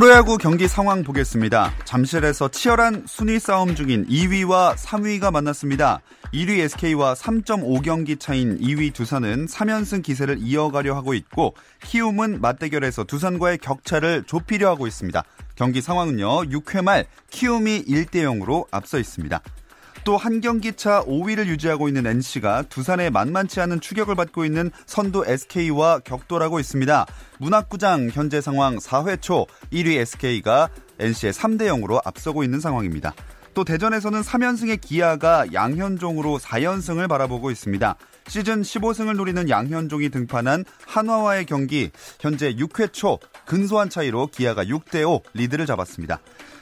프로야구 경기 상황 보겠습니다. 잠실에서 치열한 순위 싸움 중인 2위와 3위가 만났습니다. 1위 SK와 3.5경기 차인 2위 두산은 3연승 기세를 이어가려 하고 있고 키움은 맞대결에서 두산과의 격차를 좁히려 하고 있습니다. 경기 상황은요. 6회 말 키움이 1대 0으로 앞서 있습니다. 또 한 경기 차 5위를 유지하고 있는 NC가 두산에 만만치 않은 추격을 받고 있는 선두 SK와 격돌하고 있습니다. 문학구장 현재 상황 4회 초 1위 SK가 NC의 3대 0으로 앞서고 있는 상황입니다. 또 대전에서는 3연승의 기아가 양현종으로 4연승을 바라보고 있습니다. 시즌 15승을 노리는 양현종이 등판한 한화와의 경기 현재 6회 초 근소한 차이로 기아가 6대 5 리드를 잡았습니다.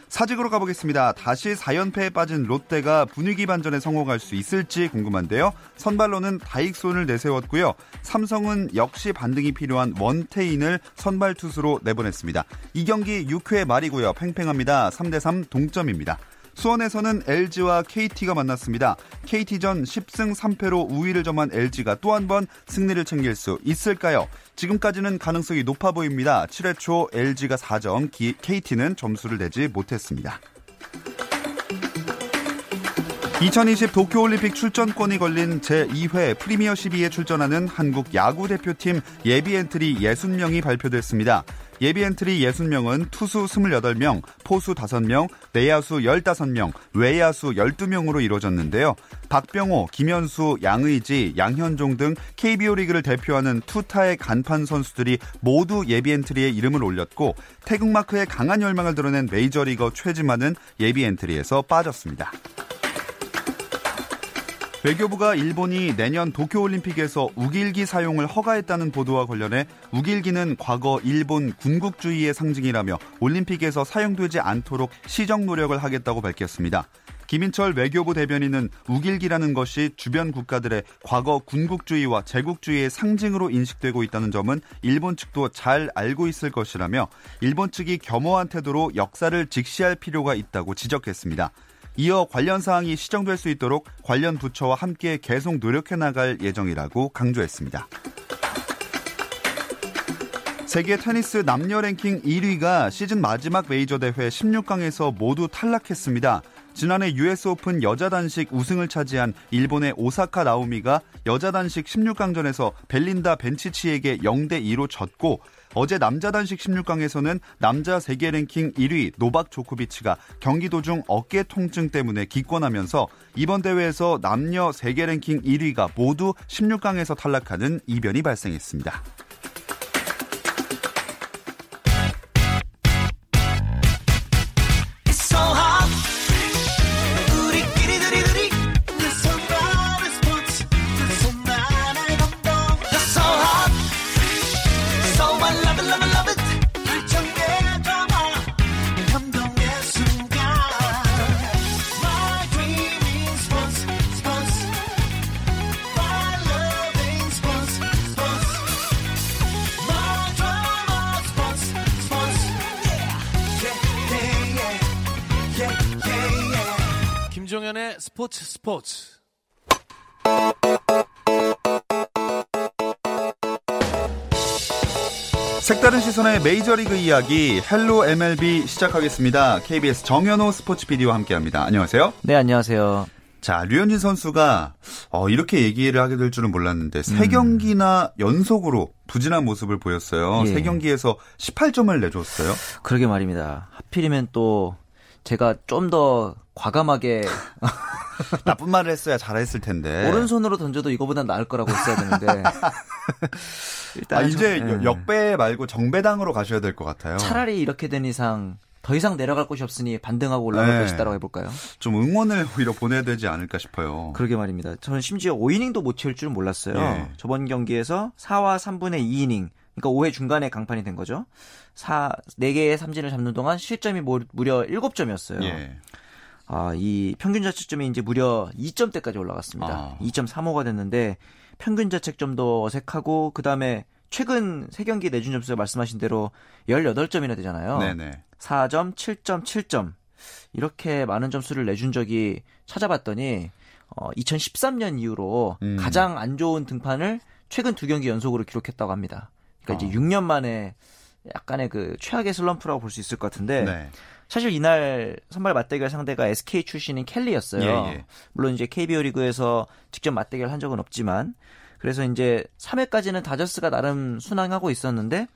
사직으로 가보겠습니다. 다시 4연패에 빠진 롯데가 분위기 반전에 성공할 수 있을지 궁금한데요. 선발로는 다익손을 내세웠고요. 삼성은 역시 반등이 필요한 원태인을 선발 투수로 내보냈습니다. 이 경기 6회 말이고요. 팽팽합니다. 3대3 동점입니다. 수원에서는 LG와 KT가 만났습니다. KT전 10승 3패로 우위를 점한 LG가 또 한 번 승리를 챙길 수 있을까요? 지금까지는 가능성이 높아 보입니다. 7회 초 LG가 4점, KT는 점수를 내지 못했습니다. 2020 도쿄올림픽 출전권이 걸린 제2회 프리미어 12에 출전하는 한국 야구 대표팀 예비 엔트리 60명이 발표됐습니다. 예비 엔트리 60명은 투수 28명, 포수 5명, 내야수 15명, 외야수 12명으로 이루어졌는데요. 박병호, 김현수, 양의지, 양현종 등 KBO 리그를 대표하는 투타의 간판 선수들이 모두 예비 엔트리에 이름을 올렸고 태극마크에 강한 열망을 드러낸 메이저리거 최지만은 예비 엔트리에서 빠졌습니다. 외교부가 일본이 내년 도쿄올림픽에서 우길기 사용을 허가했다는 보도와 관련해 우길기는 과거 일본 군국주의의 상징이라며 올림픽에서 사용되지 않도록 시정 노력을 하겠다고 밝혔습니다. 김인철 외교부 대변인은 우길기라는 것이 주변 국가들의 과거 군국주의와 제국주의의 상징으로 인식되고 있다는 점은 일본 측도 잘 알고 있을 것이라며 일본 측이 겸허한 태도로 역사를 직시할 필요가 있다고 지적했습니다. 이어 관련 사항이 시정될 수 있도록 관련 부처와 함께 계속 노력해 나갈 예정이라고 강조했습니다. 세계 테니스 남녀 랭킹 1위가 시즌 마지막 메이저 대회 16강에서 모두 탈락했습니다. 지난해 US 오픈 여자 단식 우승을 차지한 일본의 오사카 나오미가 여자 단식 16강전에서 벨린다 벤치치에게 0대 2로 졌고 어제 남자 단식 16강에서는 남자 세계 랭킹 1위 노박 조코비치가 경기 도중 어깨 통증 때문에 기권하면서 이번 대회에서 남녀 세계 랭킹 1위가 모두 16강에서 탈락하는 이변이 발생했습니다. 스포츠. 색다른 시선의 메이저리그 이야기 Hello MLB 시작하겠습니다. KBS 정현우 스포츠 PD와 함께합니다. 안녕하세요. 네, 안녕하세요. 자, 류현진 선수가 어, 이렇게 얘기를 하게 될 줄은 몰랐는데 세 음. 경기나 연속으로 부진한 모습을 보였어요. 예. 세 경기에서 18점을 내줬어요. 그러게 말입니다. 하필이면 또 제가 좀 더 과감하게 나쁜 말을 했어야 잘했을 텐데 오른손으로 던져도 이거보다 나을 거라고 했어야 되는데 일단 아, 이제 네. 역배 말고 정배당으로 가셔야 될 것 같아요. 차라리 이렇게 된 이상 더 이상 내려갈 곳이 없으니 반등하고 올라갈 네. 것이다라고 해볼까요? 좀 응원을 오히려 보내야 되지 않을까 싶어요. 그러게 말입니다. 저는 심지어 5이닝도 못 채울 줄 몰랐어요. 예. 저번 경기에서 4와 3분의 2이닝, 그러니까 5회 중간에 강판이 된 거죠. 4, 4개의 삼진을 잡는 동안 실점이 모- 무려 7점이었어요. 예. 아, 이 평균 자책점이 이제 무려 2점대까지 올라갔습니다. 아. 2.35가 됐는데 평균 자책점도 어색하고 그다음에 최근 세 경기 내준 점수가 말씀하신 대로 18점이나 되잖아요. 네네. 4점, 7점, 7점. 이렇게 많은 점수를 내준 적이 찾아봤더니 어, 2013년 이후로 음. 가장 안 좋은 등판을 최근 두 경기 연속으로 기록했다고 합니다. 그러니까 어. 이제 6년 만에 약간의 그 최악의 슬럼프라고 볼 수 있을 것 같은데 네. 사실 이날 선발 맞대결 상대가 SK 출신인 켈리였어요. 예, 예. 물론 이제 KBO 리그에서 직접 맞대결 한 적은 없지만 그래서 이제 3회까지는 다저스가 나름 순항하고 있었는데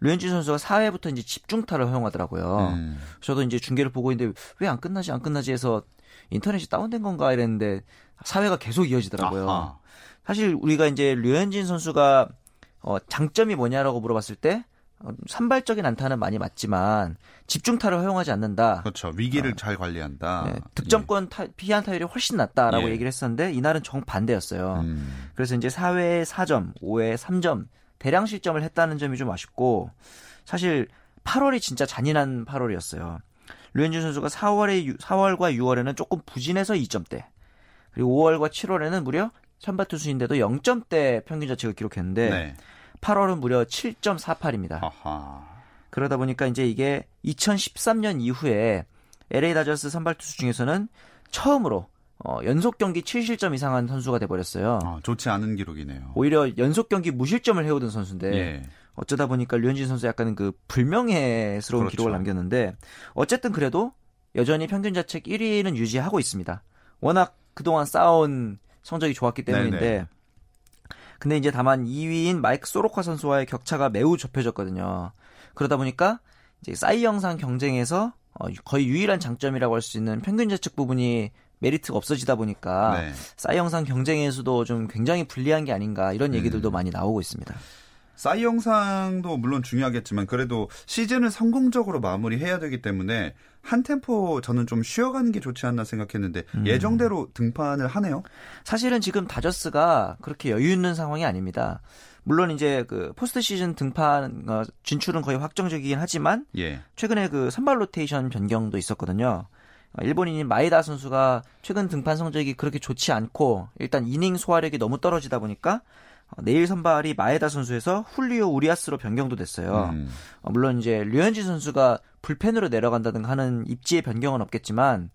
류현진 선수가 4회부터 이제 집중타를 허용하더라고요. 음. 저도 이제 중계를 보고 있는데 왜 안 끝나지 안 끝나지 해서 인터넷이 다운된 건가 이랬는데 4회가 계속 이어지더라고요. 아하. 사실 우리가 이제 류현진 선수가 어, 장점이 뭐냐라고 물어봤을 때 어, 산발적인 안타는 많이 맞지만 집중타를 허용하지 않는다. 그렇죠. 위기를 잘 관리한다. 네, 득점권 타, 피한 타율이 훨씬 낮다라고 예. 얘기를 했었는데 이날은 정반대였어요. 음. 그래서 이제 4회에 4점, 5회에 3점 대량 실점을 했다는 점이 좀 아쉽고 사실 8월이 진짜 잔인한 8월이었어요. 류현진 선수가 4월에 4월과 6월에는 조금 부진해서 2점대. 그리고 5월과 7월에는 무려 선발 투수인데도 0점대 평균 자책을 기록했는데 네. 8월은 무려 7.48입니다. 아하. 그러다 보니까 이제 이게 2013년 이후에 LA 다저스 선발 투수 중에서는 처음으로 어, 연속 경기 7실점 이상한 선수가 돼버렸어요. 아, 좋지 않은 기록이네요. 오히려 연속 경기 무실점을 해오던 선수인데 예. 어쩌다 보니까 류현진 선수 약간은 그 불명예스러운 그렇죠. 기록을 남겼는데 어쨌든 그래도 여전히 평균 자책 1위는 유지하고 있습니다. 워낙 그동안 쌓아온 성적이 좋았기 때문인데 네네. 근데 이제 다만 2위인 마이크 소로카 선수와의 격차가 매우 좁혀졌거든요. 그러다 보니까 이제 싸이 영상 경쟁에서 어, 거의 유일한 장점이라고 할 수 있는 평균 자책 부분이 메리트가 없어지다 보니까 네. 싸이 영상 경쟁에서도 좀 굉장히 불리한 게 아닌가 이런 얘기들도 음. 많이 나오고 있습니다. 사이영상도 물론 중요하겠지만 그래도 시즌을 성공적으로 마무리해야 되기 때문에 한 템포 저는 좀 쉬어가는 게 좋지 않나 생각했는데 음. 예정대로 등판을 하네요. 사실은 지금 다저스가 그렇게 여유 있는 상황이 아닙니다. 물론 이제 그 포스트 시즌 등판 어, 진출은 거의 확정적이긴 하지만 예. 최근에 그 선발 로테이션 변경도 있었거든요. 어, 일본인인 마에다 선수가 최근 등판 성적이 그렇게 좋지 않고 일단 이닝 소화력이 너무 떨어지다 보니까 어, 내일 선발이 마에다 선수에서 훌리오 우리아스로 변경도 됐어요. 음. 어, 물론 이제 류현진 선수가 불펜으로 내려간다든가 하는 입지의 변경은 없겠지만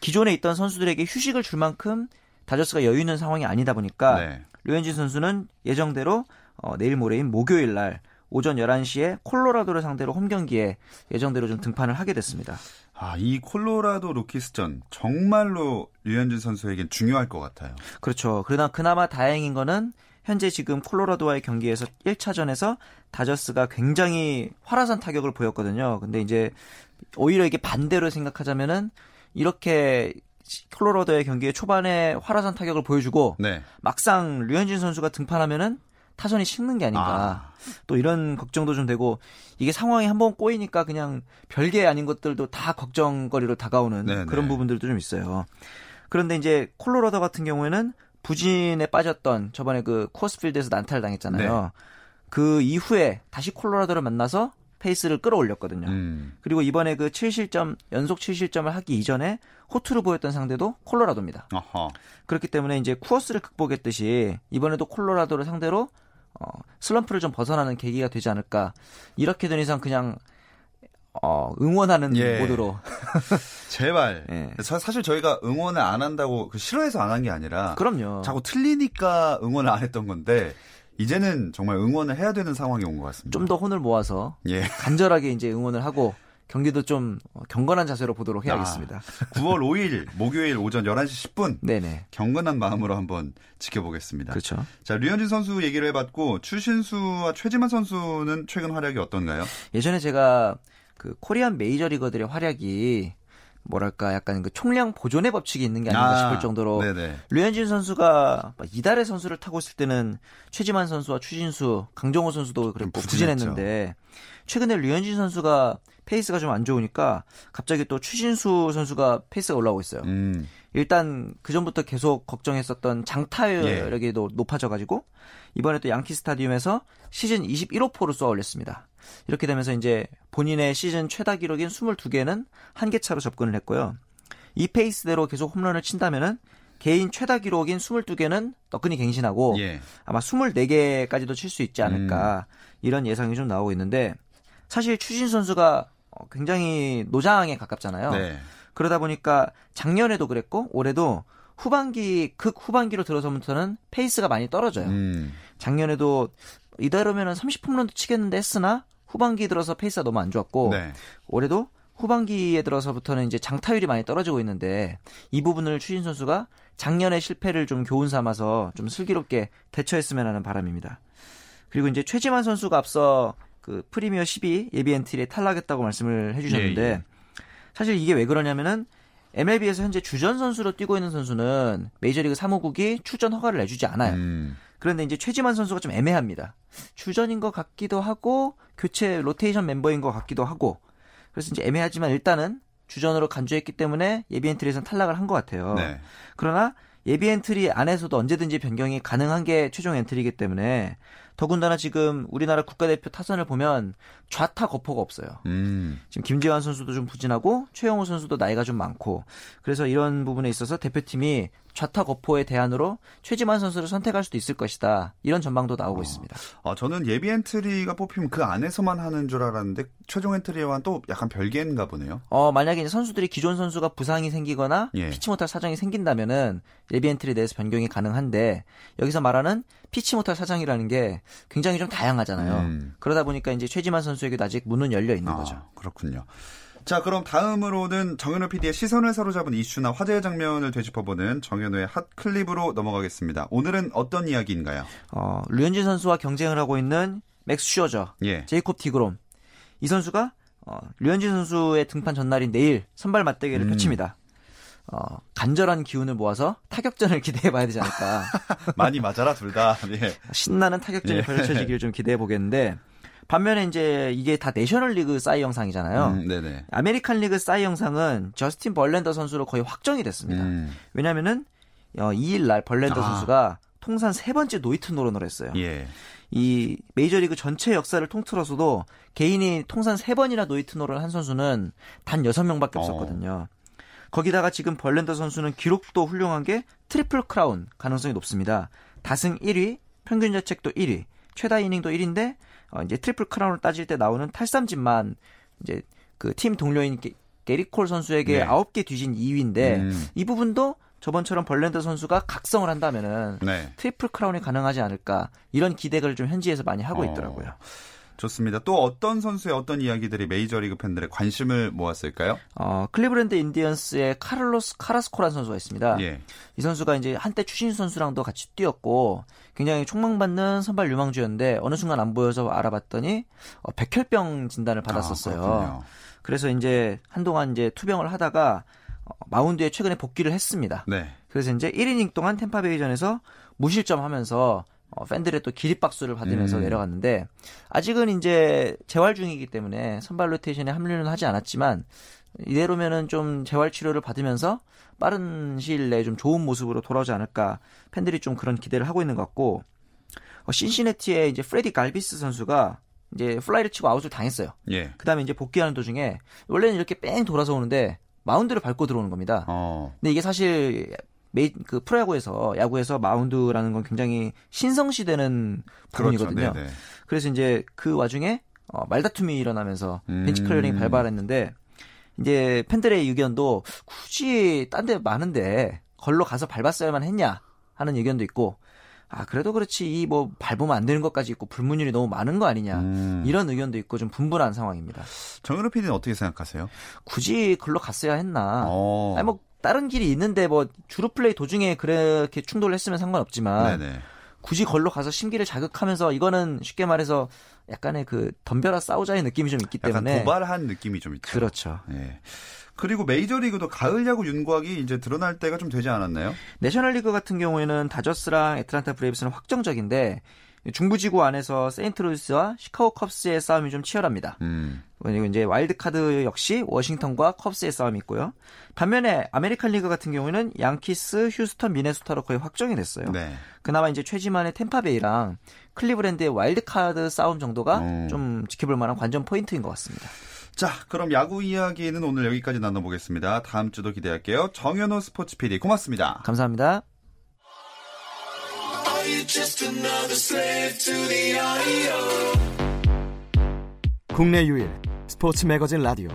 기존에 있던 선수들에게 휴식을 줄 만큼 다저스가 여유 있는 상황이 아니다 보니까 네. 류현진 선수는 예정대로 어, 내일 모레인 목요일 날 오전 11시에 콜로라도를 상대로 홈 경기에 예정대로 좀 등판을 하게 됐습니다. 아, 이 콜로라도 로키스전 정말로 류현진 선수에겐 중요할 것 같아요. 그렇죠. 그러나 그나마 다행인 거는 현재 지금 콜로라도와의 경기에서 1차전에서 다저스가 굉장히 활화산 타격을 보였거든요. 근데 이제 오히려 이게 반대로 생각하자면은 이렇게 콜로라도의 경기에 초반에 활화산 타격을 보여주고 네. 막상 류현진 선수가 등판하면은 타선이 식는 게 아닌가. 또 이런 걱정도 좀 되고 이게 상황이 한번 꼬이니까 그냥 별게 아닌 것들도 다 걱정거리로 다가오는 네네. 그런 부분들도 좀 있어요. 그런데 이제 콜로라도 같은 경우에는 부진에 빠졌던 저번에 그 쿠어스필드에서 난타를 당했잖아요. 네. 그 이후에 다시 콜로라도를 만나서 페이스를 끌어올렸거든요. 음. 그리고 이번에 그 7실점 연속 7실점을 하기 이전에 호투를 보였던 상대도 콜로라도입니다. 아하. 그렇기 때문에 이제 쿠어스를 극복했듯이 이번에도 콜로라도를 상대로 어, 슬럼프를 좀 벗어나는 계기가 되지 않을까. 이렇게 된 이상 그냥 어, 응원하는 예. 모드로. 제발. 예. 사, 사실 저희가 응원을 안 한다고 그 싫어해서 안 한 게 아니라 그럼요. 자꾸 틀리니까 응원을 안 했던 건데 이제는 정말 응원을 해야 되는 상황이 온 것 같습니다. 좀 더 혼을 모아서 예. 간절하게 이제 응원을 하고 경기도 좀 어, 경건한 자세로 보도록 해야겠습니다. 9월 5일 목요일 오전 11시 10분 네네. 경건한 마음으로 한번 지켜보겠습니다. 그렇죠. 자, 류현진 선수 얘기를 해봤고 추신수와 최지만 선수는 최근 활약이 어떤가요? 예전에 제가 그 코리안 메이저리거들의 활약이 뭐랄까 약간 그 총량 보존의 법칙이 있는 게 아닌가 싶을 정도로. 류현진 선수가 막 이달의 선수를 타고 있을 때는 최지만 선수와 추신수, 강정호 선수도 그랬고. 부진했는데 최근에 류현진 선수가 페이스가 좀 안 좋으니까 갑자기 또 추신수 선수가 페이스가 올라오고 있어요. 음. 일단 그 전부터 계속 걱정했었던 장타력이 예. 높아져가지고 이번에 또 양키 스타디움에서 시즌 21호포를 쏘아 올렸습니다. 이렇게 되면서 이제 본인의 시즌 최다 기록인 22개는 한 개 차로 접근을 했고요. 이 페이스대로 계속 홈런을 친다면은 개인 최다 기록인 22개는 너끈히 갱신하고 예. 아마 24개까지도 칠 수 있지 않을까 이런 예상이 좀 나오고 있는데 사실 추신 선수가 어, 굉장히 노장에 가깝잖아요. 네. 그러다 보니까 작년에도 그랬고 올해도 후반기 극 후반기로 들어서부터는 페이스가 많이 떨어져요. 음. 작년에도 이대로면은 30홈런도 치겠는데 했으나 후반기 들어서 페이스가 너무 안 좋았고 네. 올해도 후반기에 들어서부터는 이제 장타율이 많이 떨어지고 있는데 이 부분을 추신수 선수가 작년의 실패를 좀 교훈 삼아서 좀 슬기롭게 대처했으면 하는 바람입니다. 그리고 이제 최지만 선수가 앞서 그 프리미어 12 예비 엔트리에 탈락했다고 말씀을 해주셨는데 예, 예. 사실 이게 왜 그러냐면은 MLB에서 현재 주전 선수로 뛰고 있는 선수는 메이저리그 사무국이 출전 허가를 내주지 않아요. 음. 그런데 이제 최지만 선수가 좀 애매합니다. 주전인 것 같기도 하고 교체 로테이션 멤버인 것 같기도 하고 그래서 이제 애매하지만 일단은 주전으로 간주했기 때문에 예비 엔트리에서는 탈락을 한 것 같아요. 네. 그러나 예비 엔트리 안에서도 언제든지 변경이 가능한 게 최종 엔트리이기 때문에 더군다나 지금 우리나라 국가대표 타선을 보면 좌타 거포가 없어요. 음. 지금 김재환 선수도 좀 부진하고 최형우 선수도 나이가 좀 많고 그래서 이런 부분에 있어서 대표팀이 좌타 거포의 대안으로 최지만 선수를 선택할 수도 있을 것이다 이런 전망도 나오고 있습니다. 아, 저는 예비 엔트리가 뽑히면 그 안에서만 하는 줄 알았는데 최종 엔트리와는 또 약간 별개인가 보네요. 어 만약에 이제 선수들이 기존 선수가 부상이 생기거나 예. 피치 못할 사정이 생긴다면은 예비 엔트리 내에서 변경이 가능한데 여기서 말하는 피치 못할 사정이라는 게 굉장히 좀 다양하잖아요. 음. 그러다 보니까 이제 최지만 선수에게도 아직 문은 열려 있는 거죠. 아, 그렇군요. 자, 그럼 다음으로는 정현우 PD의 시선을 사로잡은 이슈나 화제의 장면을 되짚어보는 정현우의 hot clip으로 넘어가겠습니다. 오늘은 어떤 이야기인가요? 어, 류현진 선수와 경쟁을 하고 있는 맥스 슈어저, 예. 제이콥 디그롬. 이 선수가 어, 류현진 선수의 등판 전날인 내일 선발 맞대결을 음. 펼칩니다. 어, 간절한 기운을 모아서 타격전을 기대해 봐야 되지 않을까. 많이 맞아라, 둘 다. 예. 신나는 타격전이 예. 펼쳐지기를 좀 기대해 보겠는데 반면에 이제 이게 다 내셔널 리그 사이영상이잖아요. 음, 네네. 아메리칸 리그 사이영상은 저스틴 벌렌더 선수로 거의 확정이 됐습니다. 음, 왜냐면은 어, 2일 날 벌렌더 아. 선수가 통산 세 번째 노히트 노런을 했어요. 예. 이 메이저리그 전체 역사를 통틀어서도 개인이 통산 세 번이나 노히트 노런을 한 선수는 단 여섯 명밖에 어. 없었거든요. 거기다가 지금 벌랜더 선수는 기록도 훌륭한 게 트리플 크라운 가능성이 높습니다. 다승 1위, 평균 자책도 1위, 최다 이닝도 1위인데 어, 이제 트리플 크라운을 따질 때 나오는 탈삼진만 이제 그 팀 동료인 게, 게릿 콜 선수에게 네. 9개 뒤진 2위인데 음. 이 부분도 저번처럼 벌랜더 선수가 각성을 한다면은 네. 트리플 크라운이 가능하지 않을까 이런 기대를 좀 현지에서 많이 하고 어. 있더라고요. 좋습니다. 또 어떤 선수의 어떤 이야기들이 메이저리그 팬들의 관심을 모았을까요? 어, 클리브랜드 인디언스의 카를로스 카라스코라는 선수가 있습니다. 예. 이 선수가 이제 한때 추신수 선수랑도 같이 뛰었고 굉장히 촉망받는 선발 유망주였는데 어느 순간 안 보여서 알아봤더니 어, 백혈병 진단을 받았었어요. 아. 그래서 이제 한동안 이제 투병을 하다가 어, 마운드에 최근에 복귀를 했습니다. 네. 그래서 이제 1이닝 동안 템파베이전에서 무실점하면서 어, 팬들의 또 기립박수를 받으면서 음. 내려갔는데 아직은 이제 재활 중이기 때문에 선발 로테이션에 합류는 하지 않았지만 이대로면은 좀 재활 치료를 받으면서 빠른 시일 내에 좀 좋은 모습으로 돌아오지 않을까 팬들이 좀 그런 기대를 하고 있는 것 같고 어, 신시내티의 이제 프레디 갈비스 선수가 이제 플라이를 치고 아웃을 당했어요. 예. 그다음에 이제 복귀하는 도중에 원래는 이렇게 뺑 돌아서 오는데 마운드를 밟고 들어오는 겁니다. 어. 근데 이게 사실 메이, 그 프로야구에서 야구에서 마운드라는 건 굉장히 신성시되는 부분이거든요. 그렇죠. 네네. 그래서 이제 그 와중에 어, 말다툼이 일어나면서 음. 벤치 클리어링 발발했는데 이제 팬들의 의견도 굳이 딴 데 많은데 걸로 가서 밟았어야만 했냐 하는 의견도 있고 아 그래도 그렇지 이 뭐 밟으면 안 되는 것까지 있고 불문율이 너무 많은 거 아니냐 음. 이런 의견도 있고 좀 분분한 상황입니다. 정현우 PD는 어떻게 생각하세요? 굳이 글로 갔어야 했나? 어. 아니 뭐 다른 길이 있는데 뭐 주루 플레이 도중에 그렇게 충돌을 했으면 상관없지만 네네. 굳이 걸로 가서 심기를 자극하면서 이거는 쉽게 말해서 약간의 그 덤벼라 싸우자의 느낌이 좀 있기 약간 때문에 도발한 느낌이 좀 있죠. 그렇죠. 예. 그리고 메이저리그도 가을 야구 윤곽이 이제 드러날 때가 좀 되지 않았나요? 내셔널리그 같은 경우에는 다저스랑 애틀란타 브레이브스는 확정적인데 중부지구 안에서 세인트루이스와 시카고 컵스의 싸움이 좀 치열합니다. 음. 그리고 이제 와일드카드 역시 워싱턴과 컵스의 싸움이 있고요. 반면에 아메리칸 리그 같은 경우에는 양키스, 휴스턴, 미네소타로 거의 확정이 됐어요. 네. 그나마 이제 최지만의 템파베이랑 클리브랜드의 와일드카드 싸움 정도가 음. 좀 지켜볼 만한 관전 포인트인 것 같습니다. 자, 그럼 야구 이야기는 오늘 여기까지 나눠보겠습니다. 다음 주도 기대할게요. 정현호 스포츠 PD 고맙습니다. 감사합니다. 국내 유일 스포츠 매거진 라디오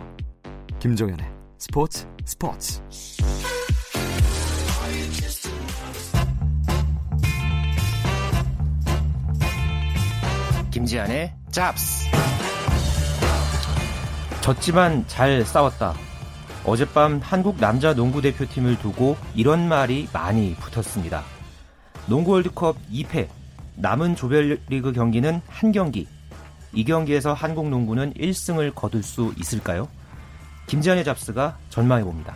김종현의 스포츠 스포츠 김지한의 짭스 졌지만 잘 싸웠다. 어젯밤 한국 남자 농구 대표팀을 두고 이런 말이 많이 붙었습니다. 농구 월드컵 2패, 남은 조별리그 경기는 한 경기. 이 경기에서 한국 농구는 1승을 거둘 수 있을까요? 김지한의 잡스가 전망해 봅니다.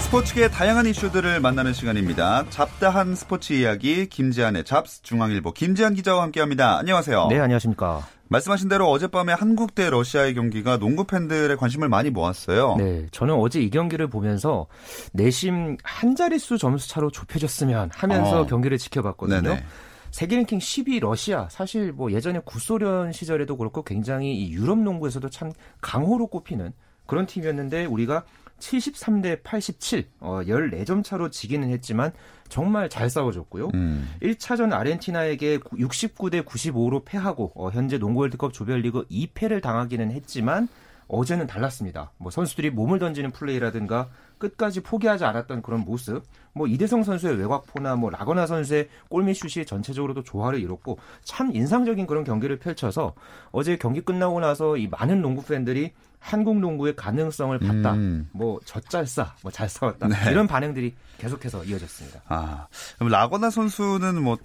스포츠계의 다양한 이슈들을 만나는 시간입니다. 잡다한 스포츠 이야기 김지한의 잡스 중앙일보 김지한 기자와 함께합니다. 안녕하세요. 네, 안녕하십니까. 말씀하신 대로 어젯밤에 한국 대 러시아의 경기가 농구 팬들의 관심을 많이 모았어요. 네, 저는 어제 이 경기를 보면서 내심 한 자릿수 점수 차로 좁혀졌으면 하면서 어. 경기를 지켜봤거든요. 네네. 세계 랭킹 10위 러시아 사실 뭐 예전에 구소련 시절에도 그렇고 굉장히 이 유럽 농구에서도 참 강호로 꼽히는 그런 팀이었는데 우리가 73대 87 어, 14점 차로 지기는 했지만 정말 잘 싸워줬고요. 음. 1차전 아르헨티나에게 69대 95로 패하고 어, 현재 농구 월드컵 조별리그 2패를 당하기는 했지만 어제는 달랐습니다. 뭐 선수들이 몸을 던지는 플레이라든가 끝까지 포기하지 않았던 그런 모습, 뭐 이대성 선수의 외곽포나 뭐 라거나 선수의 골밑슛이 전체적으로도 조화를 이뤘고 참 인상적인 그런 경기를 펼쳐서 어제 경기 끝나고 나서 이 많은 농구 팬들이 한국 농구의 가능성을 봤다. 음. 뭐 젖잘싸, 뭐 잘 싸웠다. 네. 이런 반응들이 계속해서 이어졌습니다. 아, 라거나 선수는 뭐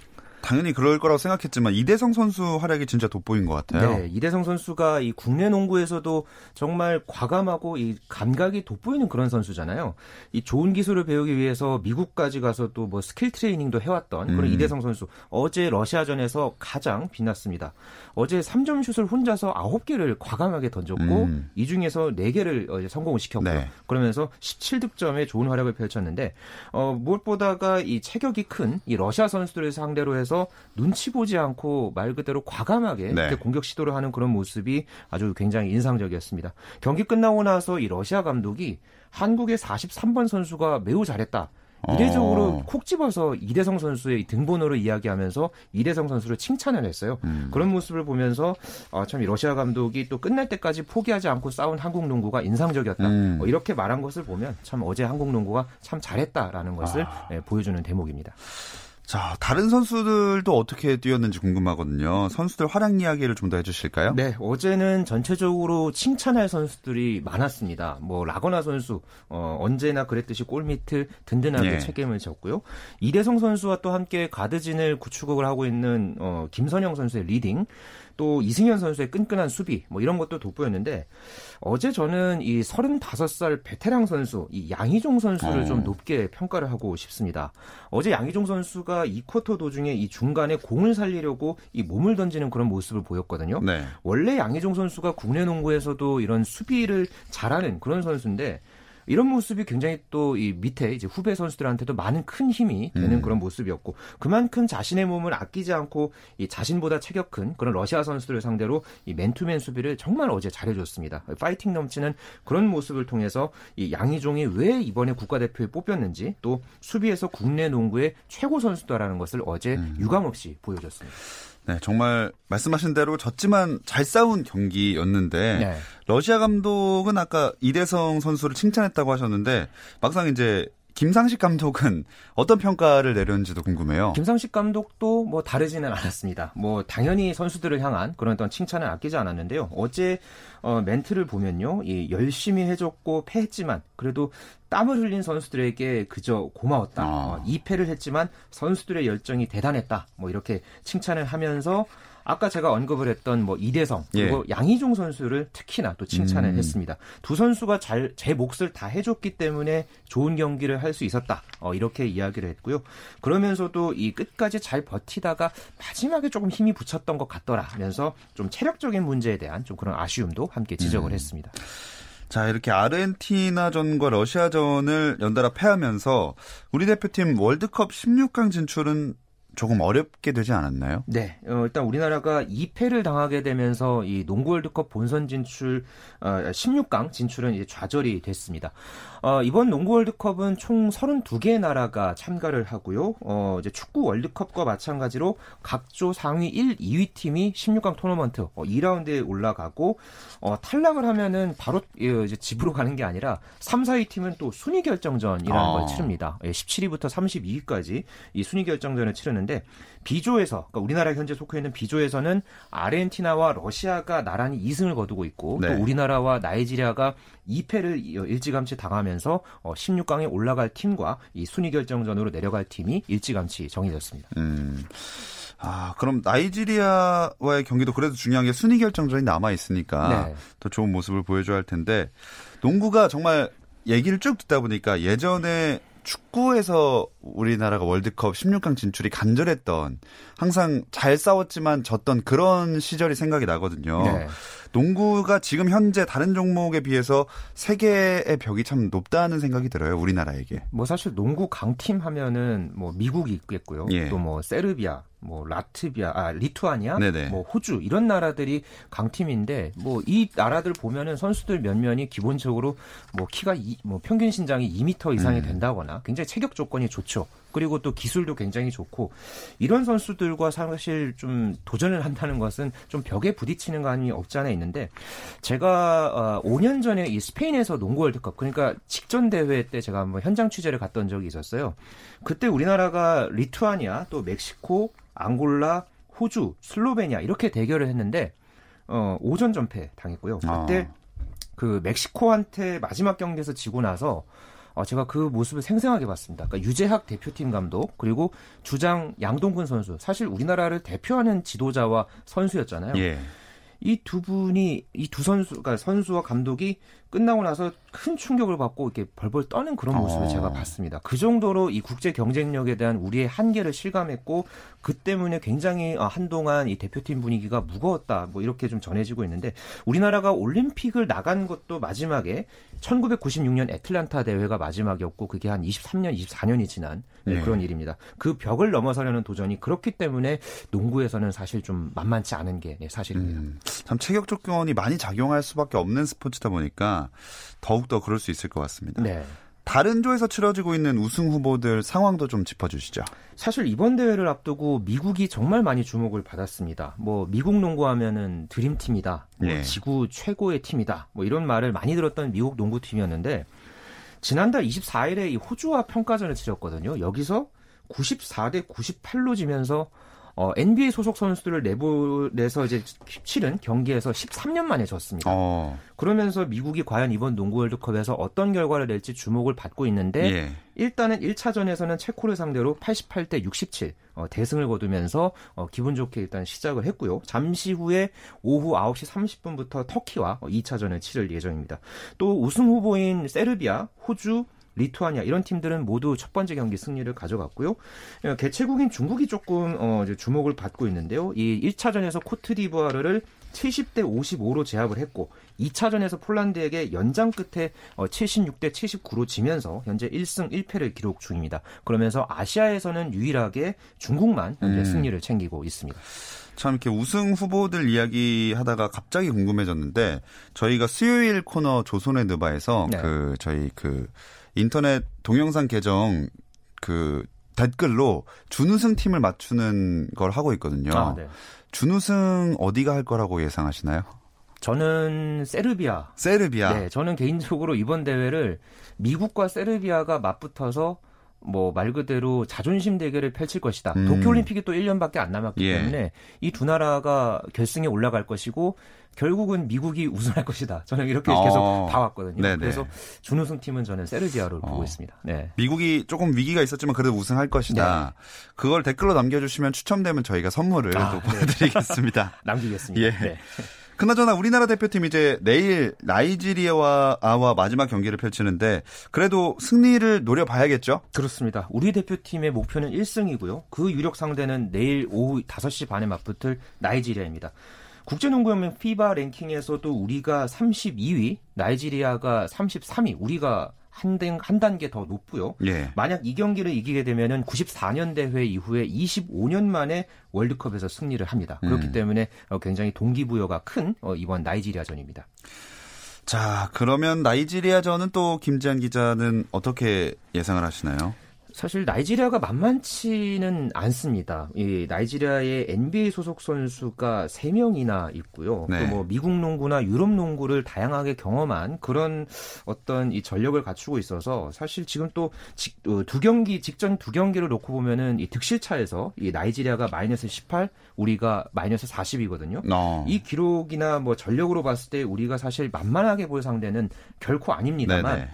당연히 그럴 거라고 생각했지만 이대성 선수 활약이 진짜 돋보인 것 같아요. 네, 이대성 선수가 이 국내 농구에서도 정말 과감하고 이 감각이 돋보이는 그런 선수잖아요. 이 좋은 기술을 배우기 위해서 미국까지 가서 또 뭐 스킬 트레이닝도 해왔던 그런 음. 이대성 선수. 어제 러시아전에서 가장 빛났습니다. 어제 3점 슛을 혼자서 9개를 과감하게 던졌고 음. 이 중에서 4개를 어제 성공을 시켰고요. 네. 그러면서 17득점의 좋은 활약을 펼쳤는데 어, 무엇보다가 이 체격이 큰 이 러시아 선수들을 상대로 해서 눈치 보지 않고 말 그대로 과감하게 네. 공격 시도를 하는 그런 모습이 아주 굉장히 인상적이었습니다. 경기 끝나고 나서 이 러시아 감독이 한국의 43번 선수가 매우 잘했다. 이례적으로 어. 콕 집어서 이대성 선수의 이 등번호를 이야기하면서 이대성 선수를 칭찬을 했어요. 음. 그런 모습을 보면서 아, 참이 러시아 감독이 또 끝날 때까지 포기하지 않고 싸운 한국 농구가 인상적이었다. 음. 어, 이렇게 말한 것을 보면 참 어제 한국 농구가 참 잘했다라는 것을 아. 예, 보여주는 대목입니다. 자, 다른 선수들도 어떻게 뛰었는지 궁금하거든요. 선수들 활약 이야기를 좀 더 해주실까요? 네, 어제는 전체적으로 칭찬할 선수들이 많았습니다. 뭐 라건아 선수 어, 언제나 그랬듯이 골 밑을 든든하게 예. 책임을 졌고요. 이대성 선수와 또 함께 가드진을 구축을 하고 있는 어, 김선형 선수의 리딩, 또 이승현 선수의 끈끈한 수비, 뭐 이런 것도 돋보였는데 어제 저는 이 35살 베테랑 선수, 이 양희종 선수를 어. 좀 높게 평가를 하고 싶습니다. 어제 양희종 선수가 이 쿼터 도중에 이 중간에 공을 살리려고 이 몸을 던지는 그런 모습을 보였거든요. 네. 원래 양희종 선수가 국내 농구에서도 이런 수비를 잘하는 그런 선수인데 이런 모습이 굉장히 또 이 밑에 이제 후배 선수들한테도 많은 큰 힘이 되는 음. 그런 모습이었고 그만큼 자신의 몸을 아끼지 않고 이 자신보다 체격 큰 그런 러시아 선수들을 상대로 이 맨투맨 수비를 정말 어제 잘해줬습니다. 파이팅 넘치는 그런 모습을 통해서 이 양희종이 왜 이번에 국가대표에 뽑혔는지 또 수비에서 국내 농구의 최고 선수다라는 것을 어제 음. 유감없이 보여줬습니다. 네, 정말 말씀하신 대로 졌지만 잘 싸운 경기였는데 네. 러시아 감독은 아까 이대성 선수를 칭찬했다고 하셨는데 막상 이제 김상식 감독은 어떤 평가를 내렸는지도 궁금해요. 김상식 감독도 뭐 다르지는 않았습니다. 뭐 당연히 선수들을 향한 그런 어떤 칭찬을 아끼지 않았는데요. 어제 어, 멘트를 보면요, 이 열심히 해줬고 패했지만 그래도 땀을 흘린 선수들에게 그저 고마웠다. 아. 어, 2패를 했지만 선수들의 열정이 대단했다. 뭐 이렇게 칭찬을 하면서 아까 제가 언급을 했던 뭐 이대성 그리고 예. 양희종 선수를 특히나 또 칭찬을 음. 했습니다. 두 선수가 잘 제 몫을 다 해줬기 때문에 좋은 경기를 할 수 있었다. 어, 이렇게 이야기를 했고요. 그러면서도 이 끝까지 잘 버티다가 마지막에 조금 힘이 붙였던 것 같더라면서 좀 체력적인 문제에 대한 좀 그런 아쉬움도 함께 지적을 음. 했습니다. 자, 이렇게 아르헨티나전과 러시아전을 연달아 패하면서 우리 대표팀 월드컵 16강 진출은 조금 어렵게 되지 않았나요? 네, 어, 일단 우리나라가 2패를 당하게 되면서 이 농구 월드컵 본선 진출, 어, 16강 진출은 이제 좌절이 됐습니다. 어, 이번 농구 월드컵은 총 32개의 나라가 참가를 하고요. 어, 이제 축구 월드컵과 마찬가지로 각조 상위 1, 2위 팀이 16강 토너먼트 어, 2라운드에 올라가고 어, 탈락을 하면은 바로 예, 이제 집으로 가는 게 아니라 3, 4위 팀은 또 순위 결정전이라는 아. 걸 치릅니다. 예, 17위부터 32위까지 이 순위 결정전을 치르는 데 B조에서 그러니까 우리나라 현재 속해 있는 B조에서는 아르헨티나와 러시아가 나란히 2승을 거두고 있고 네. 또 우리나라와 나이지리아가 2패를 일찌감치 당하면서 어, 16강에 올라갈 팀과 이 순위 결정전으로 내려갈 팀이 일찌감치 정해졌습니다. 음. 아, 그럼 나이지리아와의 경기도 그래도 중요한 게 순위 결정전이 남아 있으니까 네. 더 좋은 모습을 보여줘야 할 텐데 농구가 정말 얘기를 쭉 듣다 보니까 예전에 축 구에서 우리나라가 월드컵 16강 진출이 간절했던 항상 잘 싸웠지만 졌던 그런 시절이 생각이 나거든요. 네. 농구가 지금 현재 다른 종목에 비해서 세계의 벽이 참 높다는 생각이 들어요. 우리나라에게. 뭐 사실 농구 강팀 하면은 뭐 미국이 있겠고요. 예. 또뭐 세르비아, 뭐 라트비아, 아 리투아니아, 네네. 뭐 호주 이런 나라들이 강팀인데 뭐 이 나라들 보면은 선수들 몇 면이 기본적으로 뭐 키가 이, 뭐 평균 신장이 2m 이상이 음. 된다거나 굉장히 체격 조건이 좋죠. 그리고 또 기술도 굉장히 좋고 이런 선수들과 사실 좀 도전을 한다는 것은 좀 벽에 부딪히는 감이 없지 않아 있는데 제가 어, 5년 전에 이 스페인에서 농구 월드컵 그러니까 직전 대회 때 제가 한번 현장 취재를 갔던 적이 있었어요. 그때 우리나라가 리투아니아 또 멕시코, 앙골라, 호주, 슬로베니아 이렇게 대결을 했는데 어, 5전 전패 당했고요. 그때 아. 그 멕시코한테 마지막 경기에서 지고 나서 어, 제가 그 모습을 생생하게 봤습니다. 그러니까 유재학 대표팀 감독 그리고 주장 양동근 선수 사실 우리나라를 대표하는 지도자와 선수였잖아요. 예. 이두 분이 이 두 선수 그러니까 선수와 감독이 끝나고 나서 큰 충격을 받고 이렇게 벌벌 떠는 그런 모습을 어. 제가 봤습니다. 그 정도로 이 국제 경쟁력에 대한 우리의 한계를 실감했고 그 때문에 굉장히 아, 한동안 이 대표팀 분위기가 무거웠다 뭐 이렇게 좀 전해지고 있는데 우리나라가 올림픽을 나간 것도 마지막에 1996년 애틀란타 대회가 마지막이었고 그게 한 23년 24년이 지난 네, 네. 그런 일입니다. 그 벽을 넘어서려는 도전이 그렇기 때문에 농구에서는 사실 좀 만만치 않은 게 네, 사실입니다. 음, 참 체격 조건이 많이 작용할 수밖에 없는 스포츠다 보니까 더욱더 그럴 수 있을 것 같습니다. 네. 다른 조에서 치러지고 있는 우승 후보들 상황도 좀 짚어주시죠. 사실 이번 대회를 앞두고 미국이 정말 많이 주목을 받았습니다. 뭐 미국 농구하면은 드림팀이다, 뭐 예. 지구 최고의 팀이다, 뭐 이런 말을 많이 들었던 미국 농구팀이었는데 지난달 24일에 이 호주와 평가전을 치렀거든요. 여기서 94대 98로 지면서 어, NBA 소속 선수들을 내보내서 이제 치른 경기에서 13년 만에 졌습니다. 어, 그러면서 미국이 과연 이번 농구 월드컵에서 어떤 결과를 낼지 주목을 받고 있는데 예. 일단은 1차전에서는 체코를 상대로 88대 67 어, 대승을 거두면서 어, 기분 좋게 일단 시작을 했고요. 잠시 후에 오후 9시 30분부터 터키와 어, 2차전을 치를 예정입니다. 또 우승 후보인 세르비아, 호주, 리투아니아 이런 팀들은 모두 첫 번째 경기 승리를 가져갔고요. 어, 개최국인 중국이 조금 어, 주목을 받고 있는데요. 이 1차전에서 코트디부아르를 70대 55로 제압을 했고 2차전에서 폴란드에게 연장 끝에 어, 76대 79로 지면서 현재 1승 1패를 기록 중입니다. 그러면서 아시아에서는 유일하게 중국만 현재 음. 승리를 챙기고 있습니다. 참 이렇게 우승 후보들 이야기 하다가 갑자기 궁금해졌는데 저희가 수요일 코너 조선의 느바에서 네. 그 저희 그 인터넷 동영상 계정 그 댓글로 준우승 팀을 맞추는 걸 하고 있거든요. 아, 네. 준우승 어디가 할 거라고 예상하시나요? 저는 세르비아. 세르비아. 네, 저는 개인적으로 이번 대회를 미국과 세르비아가 맞붙어서 뭐말 그대로 자존심 대결을 펼칠 것이다. 음. 도쿄올림픽이 또 1년밖에 안 남았기 예. 때문에 이 두 나라가 결승에 올라갈 것이고 결국은 미국이 우승할 것이다. 저는 이렇게 어. 계속 봐왔거든요. 네네. 그래서 준우승 팀은 저는 세르지아로 보고 어. 있습니다. 네. 미국이 조금 위기가 있었지만 그래도 우승할 것이다. 그걸 댓글로 남겨주시면 추첨되면 저희가 선물을 아, 또 네. 보내드리겠습니다. 남기겠습니다. 예. 네. 그나저나 우리나라 대표팀 이제 내일 나이지리아와 아와 마지막 경기를 펼치는데 그래도 승리를 노려봐야겠죠? 그렇습니다. 우리 대표팀의 목표는 1승이고요. 그 유력 상대는 내일 오후 5시 반에 맞붙을 나이지리아입니다. 국제농구연맹 피바 랭킹에서도 우리가 32위, 나이지리아가 33위, 우리가 한, 단- 한 단계 더 높고요. 예. 만약 이 경기를 이기게 되면은 94년 대회 이후에 25년 만에 월드컵에서 승리를 합니다. 그렇기 음. 때문에 어, 굉장히 동기부여가 큰 어, 이번 나이지리아전입니다. 자, 그러면 나이지리아전은 또 김지한 기자는 어떻게 예상을 하시나요? 사실 나이지리아가 만만치는 않습니다. 이 나이지리아의 NBA 소속 선수가 3명이나 있고요. 네. 또뭐 미국 농구나 유럽 농구를 다양하게 경험한 그런 어떤 이 전력을 갖추고 있어서 사실 지금 또 두 경기 직전 두 경기를 놓고 보면은 이 득실 차에서 이 나이지리아가 마이너스 18, 우리가 마이너스 40이거든요. 어. 이 기록이나 뭐 전력으로 봤을 때 우리가 사실 만만하게 볼 상대는 결코 아닙니다만 네네.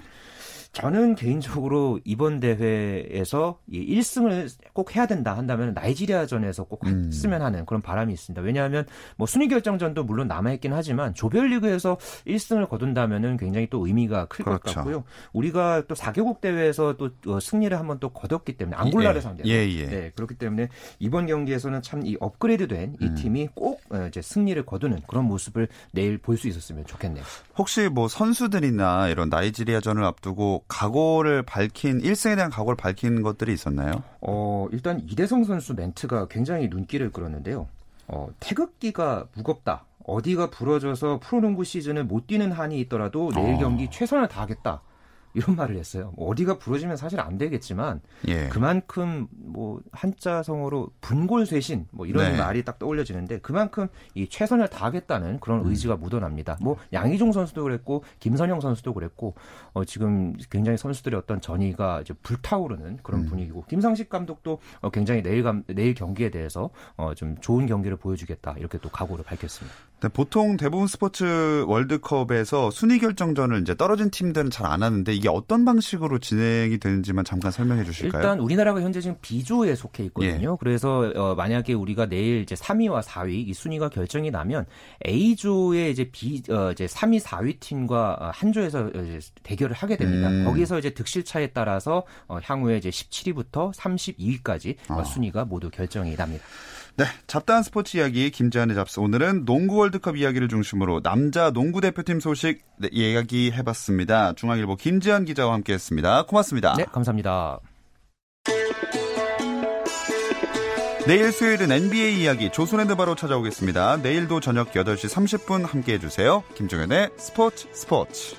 저는 개인적으로 이번 대회에서 이 1승을 꼭 해야 된다 한다면 나이지리아전에서 꼭 음. 했으면 하는 그런 바람이 있습니다. 왜냐하면 뭐 순위 결정전도 물론 남아 있긴 하지만 조별리그에서 1승을 거둔다면은 굉장히 또 의미가 클것 그렇죠. 같고요. 우리가 또 4개국 대회에서 또 어, 승리를 한번 또 거뒀기 때문에 앙골라를 예. 상대로 예, 예. 네, 그렇기 때문에 이번 경기에서는 참 이 업그레이드된 이 음. 팀이 꼭 어, 이제 승리를 거두는 그런 모습을 내일 볼 수 있었으면 좋겠네요. 혹시 뭐 선수들이나 이런 나이지리아전을 앞두고 각오를 밝힌 1승에 대한 각오를 밝힌 것들이 있었나요? 어, 일단 이대성 선수 멘트가 굉장히 눈길을 끌었는데요. 어, 태극기가 무겁다. 어디가 부러져서 프로농구 시즌을 못 뛰는 한이 있더라도 내일 어. 경기 최선을 다하겠다. 이런 말을 했어요. 뭐 어디가 부러지면 사실 안 되겠지만 예. 그만큼 뭐 한자성어로 분골쇄신 뭐 이런 네. 말이 딱 떠올려지는데 그만큼 이 최선을 다하겠다는 그런 음. 의지가 묻어납니다. 뭐 양희종 선수도 그랬고 김선영 선수도 그랬고 어 지금 굉장히 선수들의 어떤 전의가 이제 불타오르는 그런 음. 분위기고 김상식 감독도 어 굉장히 내일 감 내일 경기에 대해서 어좀 좋은 경기를 보여주겠다 이렇게 또 각오를 밝혔습니다. 네, 보통 대부분 스포츠 월드컵에서 순위 결정전을 이제 떨어진 팀들은 잘 안 하는데 이게 어떤 방식으로 진행이 되는지만 잠깐 설명해 주실까요? 일단 우리나라가 현재 지금 B조에 속해 있거든요. 그래서 어, 만약에 우리가 내일 이제 3위와 4위 이 순위가 결정이 나면 A조의 이제 B 어, 이제 3위, 4위 팀과 어, 한 조에서 이제 대결을 하게 됩니다. 음. 거기서 이제 득실 차에 따라서 어, 향후에 이제 17위부터 32위까지 어, 아. 순위가 모두 결정이 납니다. 네, 잡다한 스포츠 이야기 김재한의 잡스. 오늘은 농구 월드컵 이야기를 중심으로 남자 농구 대표팀 소식 네, 이야기 해봤습니다. 중앙일보 김재한 기자와 함께했습니다. 고맙습니다. 네, 감사합니다. 내일 수요일은 NBA 이야기 조선핸드 바로 찾아오겠습니다. 내일도 저녁 8시 30분 함께해주세요. 김종현의 스포츠 스포츠.